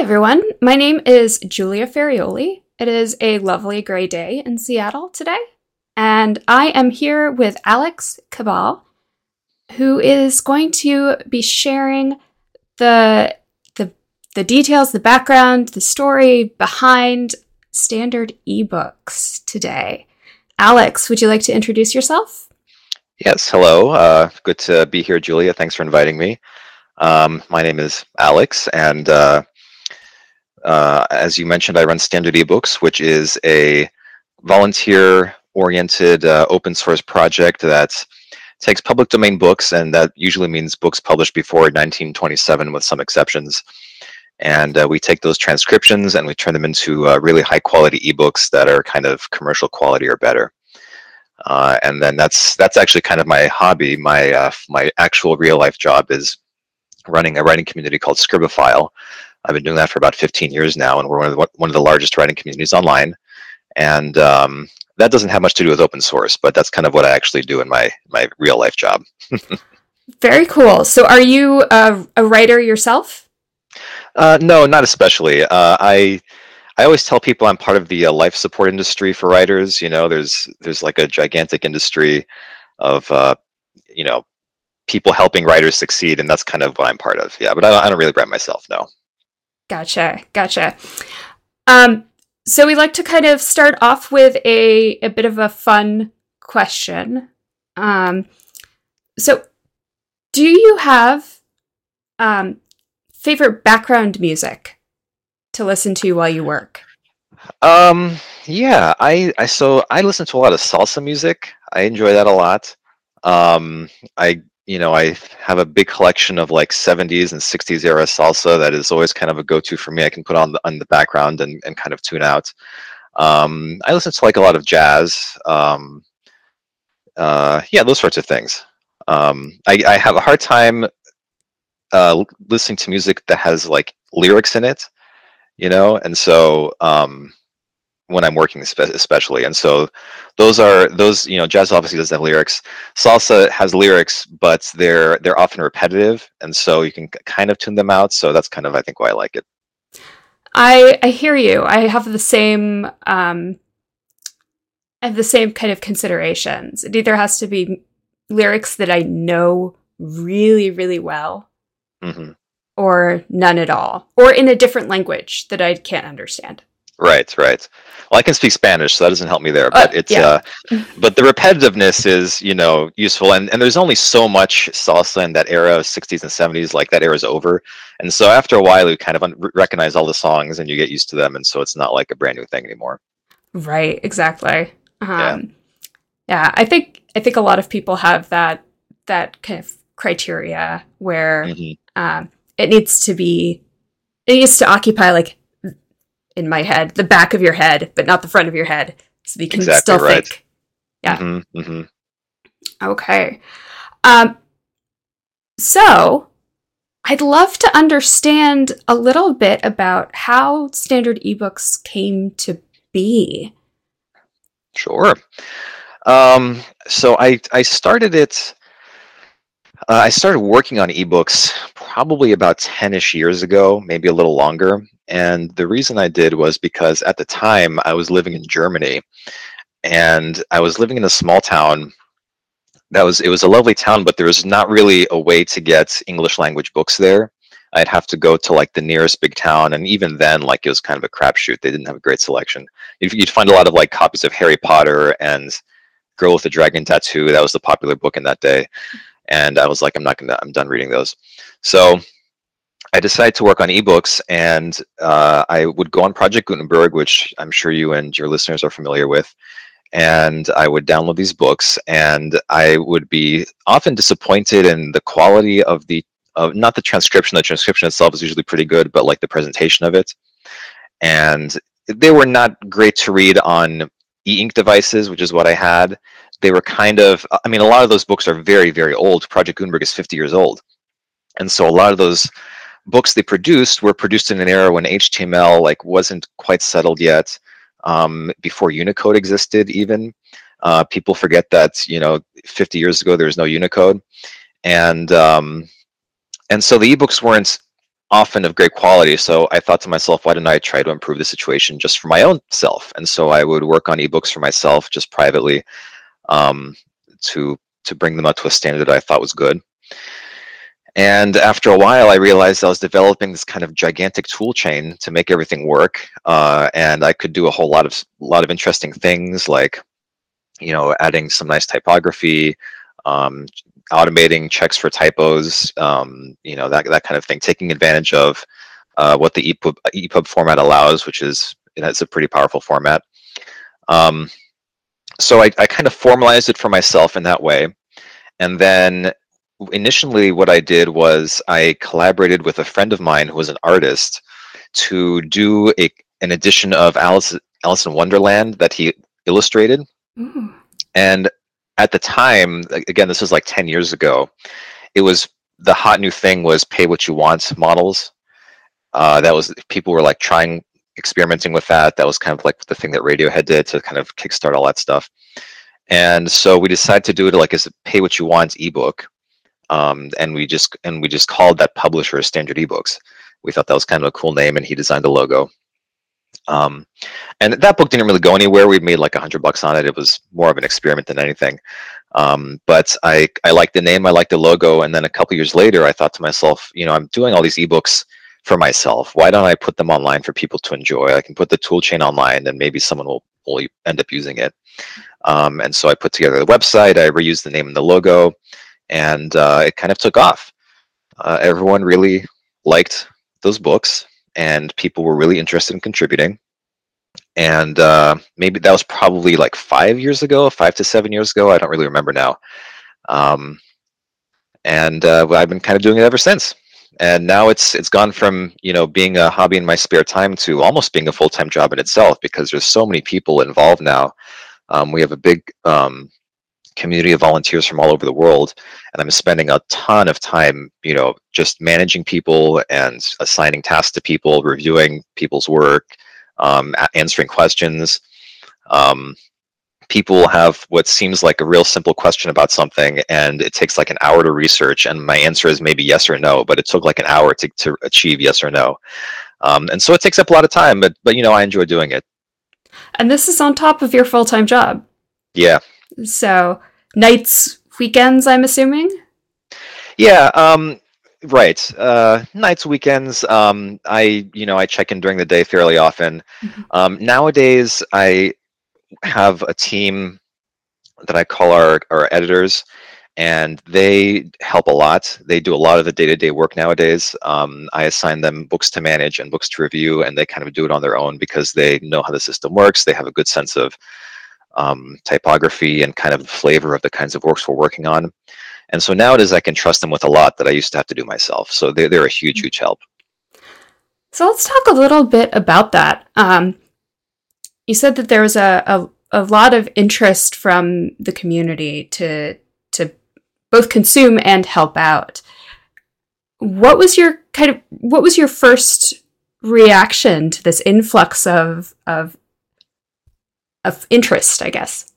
everyone. My name is Julia Ferrioli. It is a lovely gray day in Seattle today, and I am here with Alex Cabal, who is going to be sharing the the the details, the background, the story behind standard ebooks today. Alex, would you like to introduce yourself? Yes, hello. Uh, good to be here, Julia. Thanks for inviting me. Um, my name is Alex, and uh, uh, as you mentioned, I run Standard eBooks, which is a volunteer-oriented uh, open source project that takes public domain books, and that usually means books published before 1927 with some exceptions. And uh, we take those transcriptions and we turn them into uh, really high quality ebooks that are kind of commercial quality or better. Uh, and then that's that's actually kind of my hobby. My uh, my actual real life job is running a writing community called Scribophile, I've been doing that for about 15 years now, and we're one of the, one of the largest writing communities online. And um, that doesn't have much to do with open source, but that's kind of what I actually do in my my real life job. Very cool. So, are you a, a writer yourself? Uh, no, not especially. Uh, I I always tell people I'm part of the uh, life support industry for writers. You know, there's there's like a gigantic industry of uh, you know people helping writers succeed, and that's kind of what I'm part of. Yeah, but I, I don't really write myself. No. Gotcha, gotcha. Um, so we like to kind of start off with a a bit of a fun question. Um, so, do you have um, favorite background music to listen to while you work? Um, yeah, I, I so I listen to a lot of salsa music. I enjoy that a lot. Um, I you know, I have a big collection of like 70s and 60s era salsa that is always kind of a go-to for me. I can put on the, on the background and, and kind of tune out. Um, I listen to like a lot of jazz. Um, uh, yeah, those sorts of things. Um, I, I have a hard time uh, listening to music that has like lyrics in it, you know, and so um, when I'm working especially. And so those are those, you know, jazz obviously doesn't have lyrics. Salsa has lyrics, but they're they're often repetitive. And so you can kind of tune them out. So that's kind of I think why I like it. I I hear you. I have the same um I have the same kind of considerations. It either has to be lyrics that I know really, really well. Mm-hmm. Or none at all, or in a different language that I can't understand. Right, right. Well, I can speak Spanish, so that doesn't help me there. But uh, it's yeah. uh, but the repetitiveness is you know useful, and and there's only so much salsa in that era of 60s and 70s. Like that era is over, and so after a while, you kind of un- recognize all the songs and you get used to them, and so it's not like a brand new thing anymore. Right. Exactly. Um, yeah. yeah. I think I think a lot of people have that that kind of criteria where mm-hmm. um, it needs to be it needs to occupy like in my head, the back of your head, but not the front of your head, so you can exactly still right. think. Yeah. Mm-hmm, mm-hmm. Okay. Um, so I'd love to understand a little bit about how standard ebooks came to be. Sure. Um, so I I started it. Uh, I started working on ebooks probably about 10ish years ago, maybe a little longer. And the reason I did was because at the time I was living in Germany. And I was living in a small town that was it was a lovely town but there was not really a way to get english language books there. I'd have to go to like the nearest big town and even then like it was kind of a crapshoot. They didn't have a great selection. You'd find a lot of like copies of harry potter and girl with the dragon tattoo. That was the popular book in that day and i was like i'm not gonna i'm done reading those so I decided to work on ebooks, and uh, I would go on Project Gutenberg, which I'm sure you and your listeners are familiar with, and I would download these books, and I would be often disappointed in the quality of the of not the transcription. The transcription itself is usually pretty good, but like the presentation of it, and they were not great to read on e-ink devices, which is what I had. They were kind of, I mean, a lot of those books are very, very old. Project Gutenberg is 50 years old, and so a lot of those books they produced were produced in an era when HTML like wasn't quite settled yet, um, before Unicode existed even. Uh, people forget that you know 50 years ago there was no Unicode, and um, and so the ebooks weren't often of great quality. So I thought to myself, why didn't I try to improve the situation just for my own self? And so I would work on ebooks for myself just privately um, to to bring them up to a standard that I thought was good. And after a while, I realized I was developing this kind of gigantic tool chain to make everything work, uh, and I could do a whole lot of lot of interesting things, like you know, adding some nice typography, um, automating checks for typos, um, you know, that that kind of thing, taking advantage of uh, what the EPUB, EPUB format allows, which is it's a pretty powerful format. Um, so I, I kind of formalized it for myself in that way, and then initially what I did was I collaborated with a friend of mine who was an artist to do a, an edition of Alice, Alice in Wonderland that he illustrated. Mm. And at the time, again, this was like 10 years ago, it was the hot new thing was pay what you want models. Uh, that was people were like trying experimenting with that. That was kind of like the thing that Radiohead did to kind of kickstart all that stuff. And so we decided to do it like as a pay what you want ebook um, and we just and we just called that publisher Standard Ebooks. We thought that was kind of a cool name, and he designed the logo. Um, and that book didn't really go anywhere. We made like a hundred bucks on it. It was more of an experiment than anything. Um, but I I liked the name, I liked the logo, and then a couple years later, I thought to myself, you know, I'm doing all these ebooks for myself. Why don't I put them online for people to enjoy? I can put the tool chain online, and maybe someone will will end up using it. Um, and so I put together the website. I reused the name and the logo and uh, it kind of took off. Uh, everyone really liked those books, and people were really interested in contributing. And uh, maybe that was probably like five years ago, five to seven years ago. I don't really remember now. Um, and uh, I've been kind of doing it ever since. And now it's it's gone from you know being a hobby in my spare time to almost being a full time job in itself because there's so many people involved now. Um, we have a big um, community of volunteers from all over the world and i'm spending a ton of time you know just managing people and assigning tasks to people reviewing people's work um, answering questions. Um, people have what seems like a real simple question about something and it takes like an hour to research and my answer is maybe yes or no but it took like an hour to, to achieve yes or no. Um, and so it takes up a lot of time but but you know i enjoy doing it. And this is on top of your full-time job. Yeah so nights, weekends, I'm assuming. Yeah. Um, right. Uh, nights, weekends. Um, I you know I check in during the day fairly often. Mm-hmm. Um, nowadays, I have a team that I call our our editors and they help a lot. They do a lot of the day-to-day work nowadays. Um, I assign them books to manage and books to review, and they kind of do it on their own because they know how the system works. They have a good sense of um, typography and kind of the flavor of the kinds of works we're working on. And so nowadays I can trust them with a lot that I used to have to do myself. So they're, they're a huge, mm. huge help. So let's talk a little bit about that. Um, you said that there was a, a, a lot of interest from the community to to both consume and help out. What was your kind of what was your first reaction to this influx of of of interest, I guess.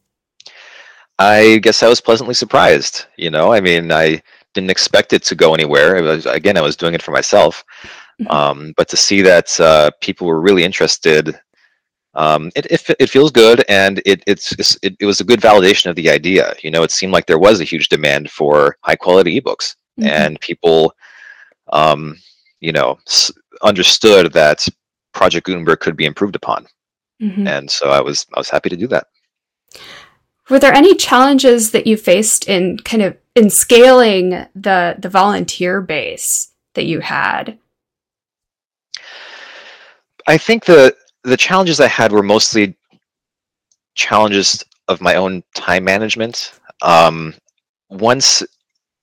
I guess I was pleasantly surprised. You know, I mean, I didn't expect it to go anywhere. It was, again, I was doing it for myself. Mm-hmm. Um, but to see that uh, people were really interested, um, it, it, it feels good, and it it's it, it was a good validation of the idea. You know, it seemed like there was a huge demand for high quality ebooks, mm-hmm. and people, um, you know, s- understood that Project Gutenberg could be improved upon. Mm-hmm. And so I was I was happy to do that. Were there any challenges that you faced in kind of in scaling the the volunteer base that you had? I think the the challenges I had were mostly challenges of my own time management. Um, once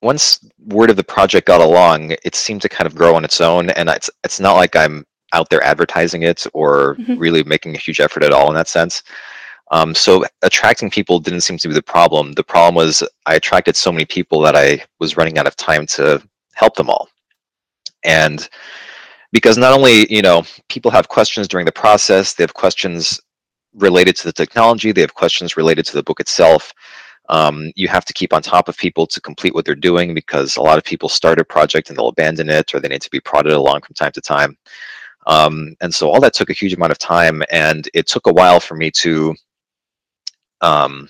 once word of the project got along, it seemed to kind of grow on its own, and it's it's not like I'm out there advertising it or mm-hmm. really making a huge effort at all in that sense. Um, so attracting people didn't seem to be the problem. The problem was I attracted so many people that I was running out of time to help them all. And because not only you know people have questions during the process, they have questions related to the technology, they have questions related to the book itself. Um, you have to keep on top of people to complete what they're doing because a lot of people start a project and they'll abandon it or they need to be prodded along from time to time. Um, and so all that took a huge amount of time, and it took a while for me to, um,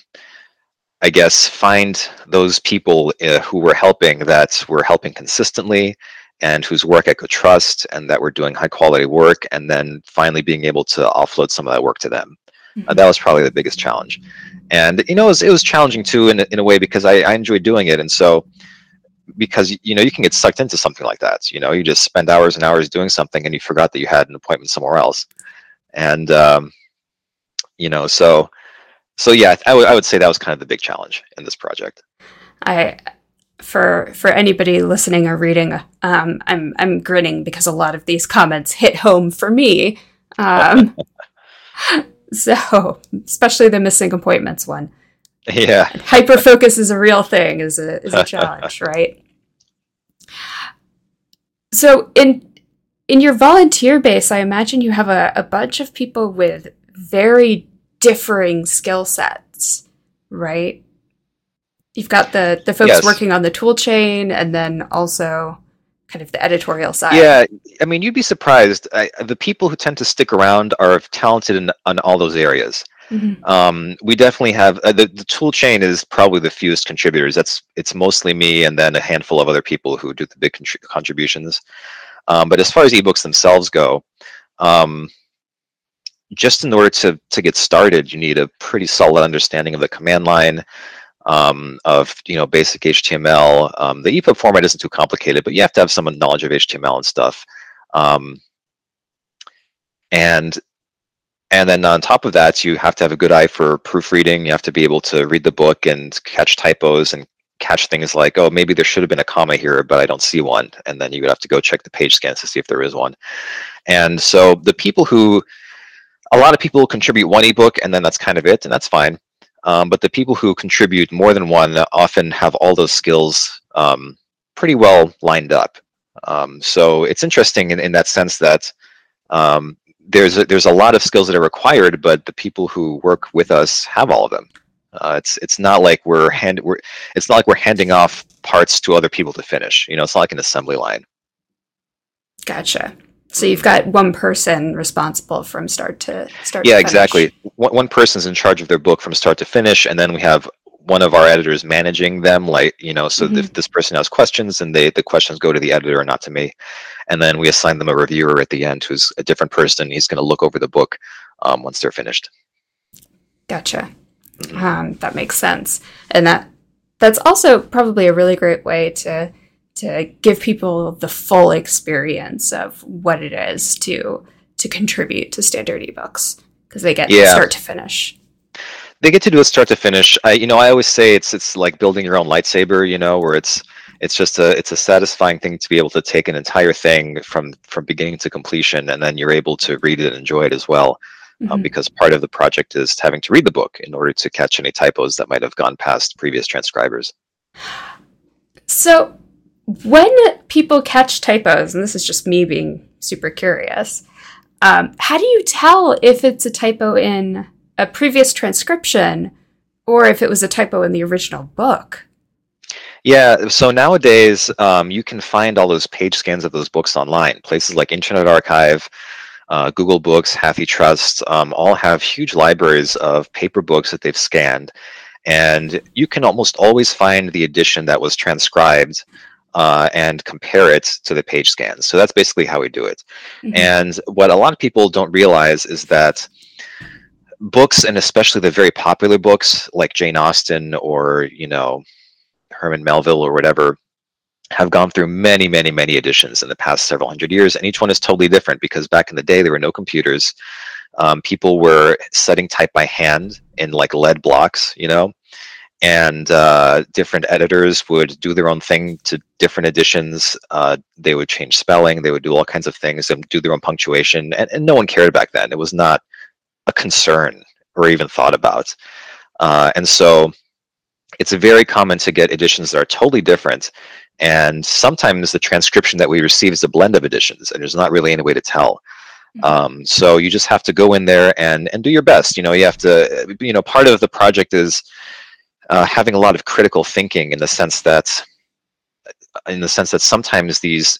I guess, find those people uh, who were helping that were helping consistently and whose work I could trust and that were doing high quality work, and then finally being able to offload some of that work to them. Mm-hmm. Uh, that was probably the biggest challenge. And you know, it was, it was challenging too in, in a way because I, I enjoyed doing it. And so because you know you can get sucked into something like that you know you just spend hours and hours doing something and you forgot that you had an appointment somewhere else. And um, you know so so yeah I, w- I would say that was kind of the big challenge in this project. I for for anybody listening or reading um, i'm i'm grinning because a lot of these comments hit home for me. Um, so especially the missing appointments one yeah. Hyper focus is a real thing is a is a challenge right? So in in your volunteer base i imagine you have a, a bunch of people with very differing skill sets right? You've got the the folks yes. working on the tool chain and then also kind of the editorial side. Yeah i mean you'd be surprised. I, the people who tend to stick around are talented in, in all those areas Mm-hmm. Um, we definitely have uh, the, the tool chain is probably the fewest contributors. That's it's mostly me and then a handful of other people who do the big contri- contributions. Um, but as far as ebooks themselves go, um, just in order to to get started, you need a pretty solid understanding of the command line, um, of you know basic HTML. Um, the EPUB format isn't too complicated, but you have to have some knowledge of HTML and stuff. Um, and and then on top of that, you have to have a good eye for proofreading. You have to be able to read the book and catch typos and catch things like, oh, maybe there should have been a comma here, but I don't see one. And then you would have to go check the page scans to see if there is one. And so the people who, a lot of people contribute one ebook and then that's kind of it, and that's fine. Um, but the people who contribute more than one often have all those skills um, pretty well lined up. Um, so it's interesting in, in that sense that um, there's a, there's a lot of skills that are required, but the people who work with us have all of them. Uh, it's it's not like we're hand we're it's not like we're handing off parts to other people to finish. You know, it's not like an assembly line. Gotcha. So you've got one person responsible from start to start. Yeah, to exactly. One, one person's in charge of their book from start to finish, and then we have one of our editors managing them like you know so mm-hmm. if this person has questions and they the questions go to the editor and not to me and then we assign them a reviewer at the end who's a different person he's going to look over the book um, once they're finished gotcha mm-hmm. um, that makes sense and that that's also probably a really great way to to give people the full experience of what it is to to contribute to standard ebooks because they get yeah. start to finish they get to do it start to finish. I, you know, I always say it's it's like building your own lightsaber. You know, where it's it's just a it's a satisfying thing to be able to take an entire thing from from beginning to completion, and then you're able to read it and enjoy it as well. Um, mm-hmm. Um, because part of the project is having to read the book in order to catch any typos that might have gone past previous transcribers. So, when people catch typos, and this is just me being super curious, um, how do you tell if it's a typo in a previous transcription or if it was a typo in the original book. Yeah, so nowadays um, you can find all those page scans of those books online. Places like Internet Archive, uh, Google Books, HathiTrust, um, all have huge libraries of paper books that they've scanned. And you can almost always find the edition that was transcribed uh, and compare it to the page scans. So that's basically how we do it. Mm-hmm. And what a lot of people don't realize is that books and especially the very popular books like Jane Austen or you know Herman Melville or whatever have gone through many many many editions in the past several hundred years and each one is totally different because back in the day there were no computers um, people were setting type by hand in like lead blocks you know and uh, different editors would do their own thing to different editions. Uh, they would change spelling. They would do all kinds of things and do their own punctuation. And, and no one cared back then. It was not a concern or even thought about. Uh, and so it's very common to get editions that are totally different. And sometimes the transcription that we receive is a blend of editions, and there's not really any way to tell. Mm-hmm. Um, so you just have to go in there and and do your best. You know, you have to. You know, part of the project is uh, having a lot of critical thinking in the sense that in the sense that sometimes these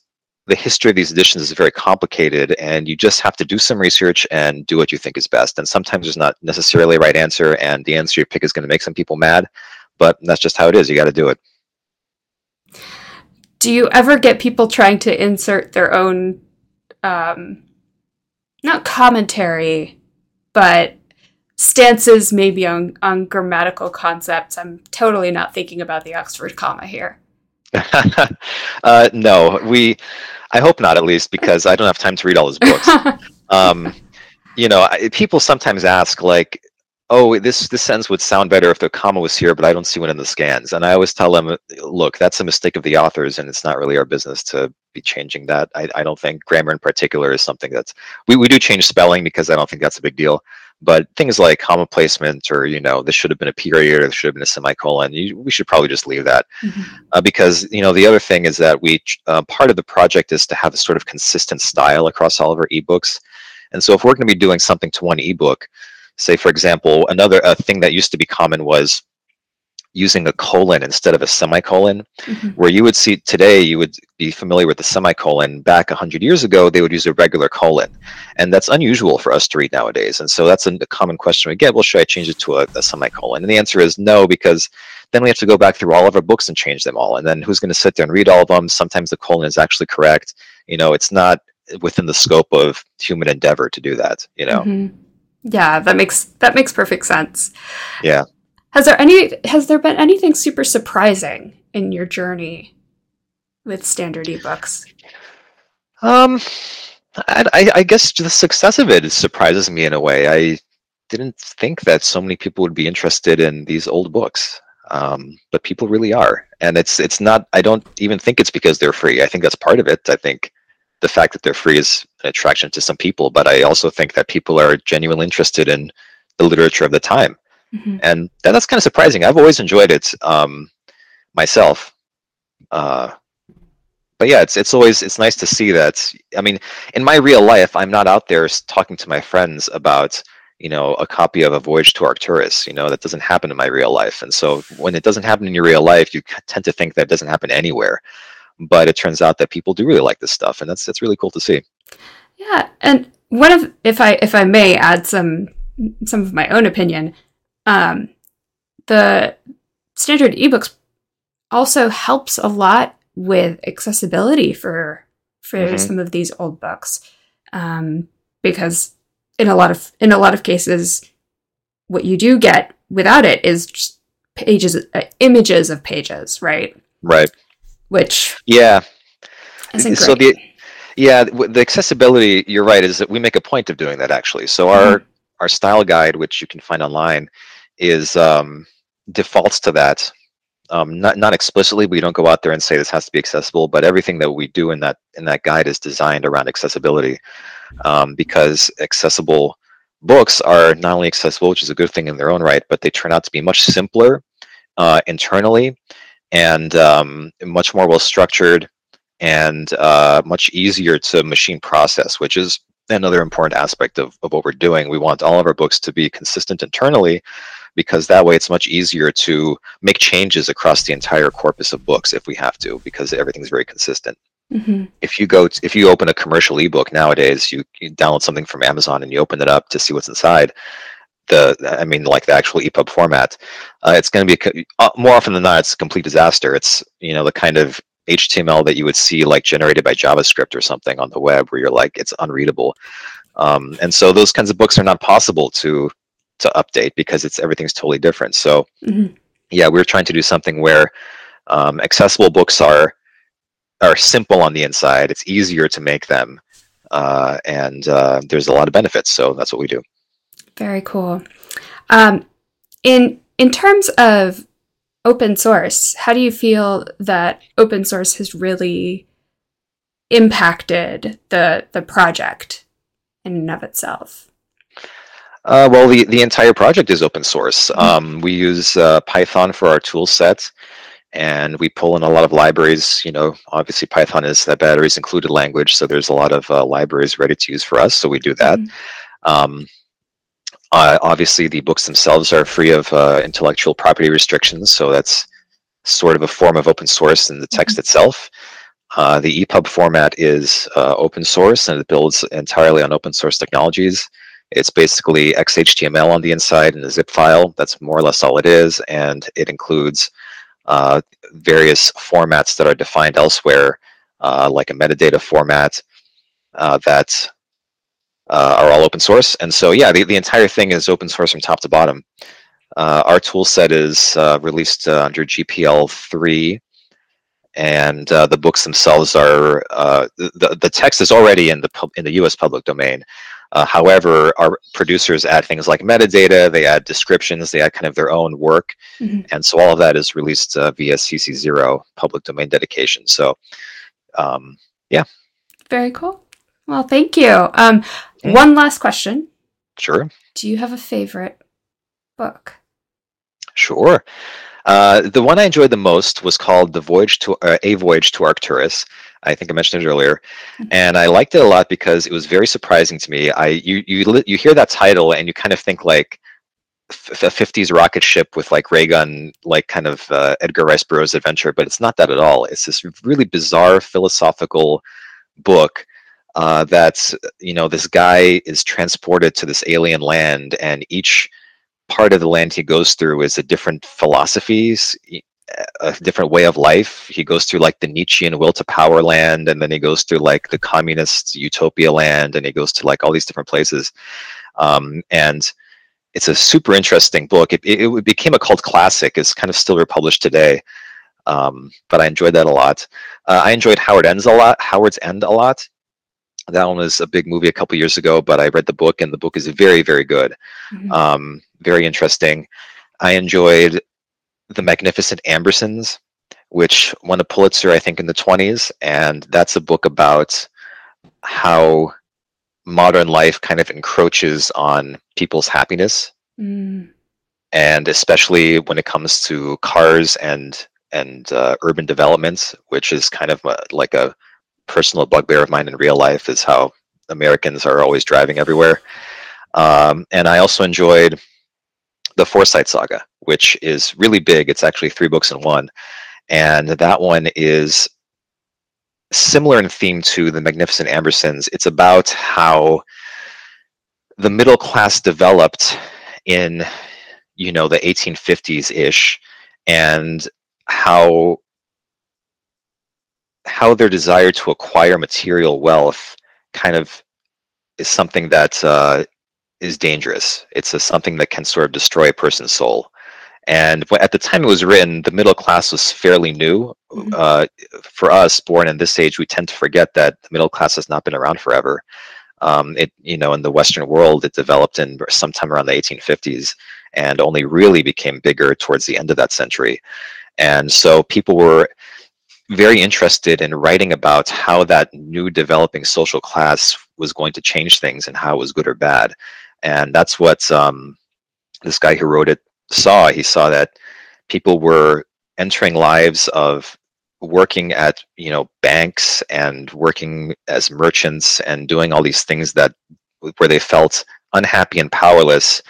the history of these editions is very complicated and you just have to do some research and do what you think is best. And sometimes there's not necessarily a right answer and the answer you pick is going to make some people mad but that's just how it is you got to do it. Do you ever get people trying to insert their own um, not commentary but stances maybe on, on grammatical concepts? I'm totally not thinking about the oxford comma here. Uh, no, we. I hope not, at least, because I don't have time to read all his books. um, you know, I, people sometimes ask, like, "Oh, this this sentence would sound better if the comma was here, but I don't see one in the scans." And I always tell them, "Look, that's a mistake of the authors, and it's not really our business to be changing that. I, I don't think grammar in particular is something that's we, we do change spelling because I don't think that's a big deal." But things like comma placement, or you know, this should have been a period, or this should have been a semicolon. You, we should probably just leave that, mm-hmm. uh, because you know the other thing is that we uh, part of the project is to have a sort of consistent style across all of our ebooks, and so if we're going to be doing something to one ebook, say for example, another uh, thing that used to be common was using a colon instead of a semicolon. Mm-hmm. where you would see today you would be familiar with the semicolon. Back 100 years ago they would use a regular colon. And that's unusual for us to read nowadays. And so that's a, common question we get. Well should i change it to a, a, semicolon? And the answer is no because then we have to go back through all of our books and change them all. And then who's going to sit there and read all of them? Sometimes the colon is actually correct. You know it's not within the scope of human endeavor to do that you know? Mm-hmm. yeah that makes that makes perfect sense. Yeah has there any has there been anything super surprising in your journey with standard ebooks? Um, I, I guess the success of it surprises me in a way. I didn't think that so many people would be interested in these old books, um, but people really are. And it's it's not. I don't even think it's because they're free. I think that's part of it. I think the fact that they're free is an attraction to some people, but I also think that people are genuinely interested in the literature of the time. Mm-hmm. And that, that's kind of surprising. I've always enjoyed it um, myself. Uh, but yeah, it's it's always it's nice to see that. I mean, in my real life, I'm not out there talking to my friends about you know a copy of a voyage to arcturus you know that doesn't happen in my real life and so when it doesn't happen in your real life you tend to think that it doesn't happen anywhere but it turns out that people do really like this stuff and that's that's really cool to see yeah and one of if i if i may add some some of my own opinion um, the standard ebooks also helps a lot with accessibility for for mm-hmm. some of these old books um, because in a lot of in a lot of cases what you do get without it is pages uh, images of pages right? Right. Which yeah. so the yeah the accessibility you're right is that we make a point of doing that actually. So mm-hmm. our our style guide which you can find online is um, defaults to that. Um, not not explicitly, we don't go out there and say this has to be accessible, but everything that we do in that in that guide is designed around accessibility, um, because accessible books are not only accessible, which is a good thing in their own right, but they turn out to be much simpler uh, internally and um, much more well structured and uh, much easier to machine process, which is another important aspect of, of what we're doing. We want all of our books to be consistent internally because that way it's much easier to make changes across the entire corpus of books if we have to because everything's very consistent. Mm-hmm. If you go, to, if you open a commercial ebook nowadays, you, you download something from Amazon and you open it up to see what's inside. The, I mean, like the actual EPUB format, uh, it's going to be uh, more often than not, it's a complete disaster. It's you know the kind of HTML that you would see like generated by JavaScript or something on the web, where you're like it's unreadable. Um, and so those kinds of books are not possible to to update because it's everything's totally different. So mm-hmm. yeah, we're trying to do something where um, accessible books are are simple on the inside. It's easier to make them, uh, and uh, there's a lot of benefits. So that's what we do. Very cool. Um, in in terms of open source, how do you feel that open source has really impacted the the project in and of itself? Uh, well, the, the entire project is open source. Mm-hmm. Um, we use uh, Python for our tool set, and we pull in a lot of libraries. You know, obviously Python is that batteries included language, so there's a lot of uh, libraries ready to use for us. So we do that. Mm-hmm. Um, Uh, obviously, the books themselves are free of uh, intellectual property restrictions, so that's sort of a form of open source in the text mm-hmm. itself. Uh, the EPUB format is uh, open source and it builds entirely on open source technologies. It's basically XHTML on the inside and a zip file. That's more or less all it is, and it includes uh, various formats that are defined elsewhere, uh, like a metadata format uh, that uh, are all open source. And so, yeah, the, the entire thing is open source from top to bottom. our tool set is released under GPL 3 and uh, the books themselves are uh, the the text is already in the pub, in the U.S. public domain. Uh, however, our producers add things like metadata, they add descriptions, they add kind of their own work, mm-hmm. and so all of that is released uh, via CC zero public domain dedication. So, um, yeah. Very cool. Well, thank you. Um, mm-hmm. One last question. Sure. Do you have a favorite book? Sure. Uh, the one I enjoyed the most was called "The Voyage to uh, A Voyage to Arcturus." I think I mentioned it earlier, mm-hmm. and I liked it a lot because it was very surprising to me. I you you you hear that title and you kind of think like a 50s rocket ship with like ray gun like kind of uh, edgar rice burroughs adventure but it's not that at all it's this really bizarre philosophical book uh, that's you know this guy is transported to this alien land and each part of the land he goes through is a different philosophies, a different way of life. He goes through like the Nietzschean will to power land, and then he goes through like the communist utopia land, and he goes to like all these different places. Um, and it's a super interesting book. It, it, it, became a cult classic. It's kind of still republished today. Um, but I enjoyed that a lot. Uh, I enjoyed Howards End a lot. Howards End a lot. That one was a big movie a couple years ago, but I read the book, and the book is very, very good. Mm-hmm. Um, very interesting. I enjoyed The Magnificent Ambersons, which won a Pulitzer, I think, in the 20s. And that's a book about how modern life kind of encroaches on people's happiness. Mm. And especially when it comes to cars and and uh, urban developments, which is kind of a, like a personal bugbear of mine in real life, is how Americans are always driving everywhere. Um, and I also enjoyed the Forsyte Saga, which is really big. It's actually three books in one. And that one is similar in theme to The Magnificent Ambersons. It's about how the middle class developed in, you know, the 1850s ish, and how how their desire to acquire material wealth kind of is something that uh, is dangerous. It's a, something that can sort of destroy a person's soul. And at the time it was written, the middle class was fairly new. Mm-hmm. Uh, for us, born in this age, we tend to forget that the middle class has not been around forever. Um, it, you know, in the Western world, it developed in sometime around the 1850s, and only really became bigger towards the end of that century. And so people were very interested in writing about how that new developing social class was going to change things and how it was good or bad and that's what um, this guy who wrote it saw. He saw that people were entering lives of working at you know banks and working as merchants and doing all these things that where they felt unhappy and powerless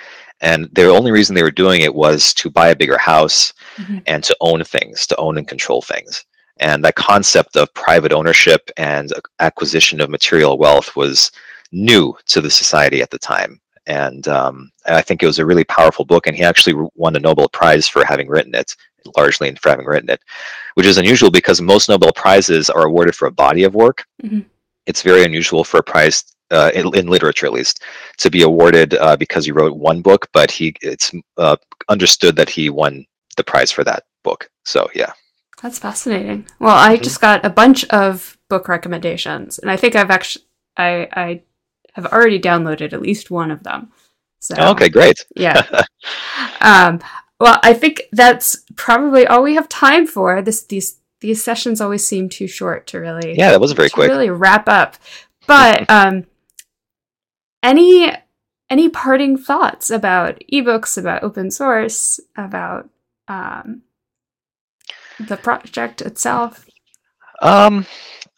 and the only reason they were doing it was to buy a bigger house mm-hmm. and to own things to own and control things and that concept of private ownership and acquisition of material wealth was new to the society at the time and um, I think it was a really powerful book. And he actually won the Nobel Prize for having written it, largely for having written it, which is unusual because most Nobel prizes are awarded for a body of work. Mm-hmm. It's very unusual for a prize uh, in, in, literature, at least, to be awarded uh, because he wrote one book. But he it's uh, understood that he won the prize for that book. So yeah. That's fascinating. Well, I mm-hmm. just got a bunch of book recommendations, and I think I've actually I I have already downloaded at least one of them. So okay, great. yeah. Um, well, I think that's probably all we have time for. This these these sessions always seem too short to really yeah, that was very quick. Really wrap up. But um, any any parting thoughts about ebooks, about open source, about um, the project itself? Um,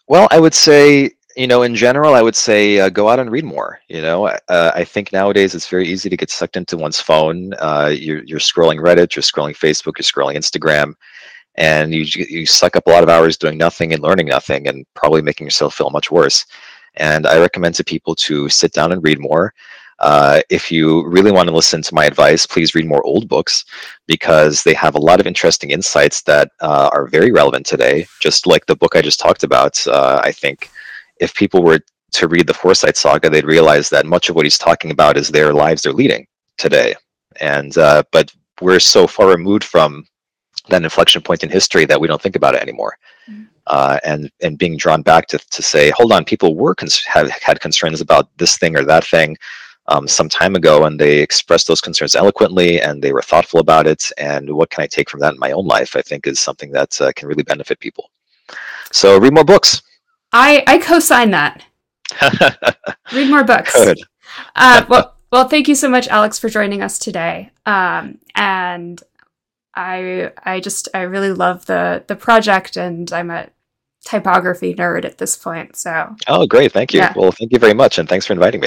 well, I would say you know, in general, I would say uh, go out and read more. You know, uh, I think nowadays it's very easy to get sucked into one's phone. Uh, you're, you're scrolling Reddit, you're scrolling Facebook, you're scrolling Instagram, and you you suck up a lot of hours doing nothing and learning nothing, and probably making yourself feel much worse. And I recommend to people to sit down and read more. Uh, if you really want to listen to my advice, please read more old books because they have a lot of interesting insights that uh, are very relevant today. Just like the book I just talked about, uh, I think if people were to read the Forsyte Saga, they'd realize that much of what he's talking about is their lives they're leading today. And uh, but we're so far removed from that inflection point in history that we don't think about it anymore. Mm-hmm. Uh, and and being drawn back to, to say, hold on, people were cons- have had concerns about this thing or that thing um, some time ago, and they expressed those concerns eloquently, and they were thoughtful about it. And what can I take from that in my own life? I think is something that uh, can really benefit people. So read more books. I I co-sign that. Read more books. Good. Uh, well, well, thank you so much, Alex, for joining us today. Um, and I I just I really love the the project, and I'm a typography nerd at this point. So. Oh, great! Thank you. Yeah. Well, thank you very much, and thanks for inviting me.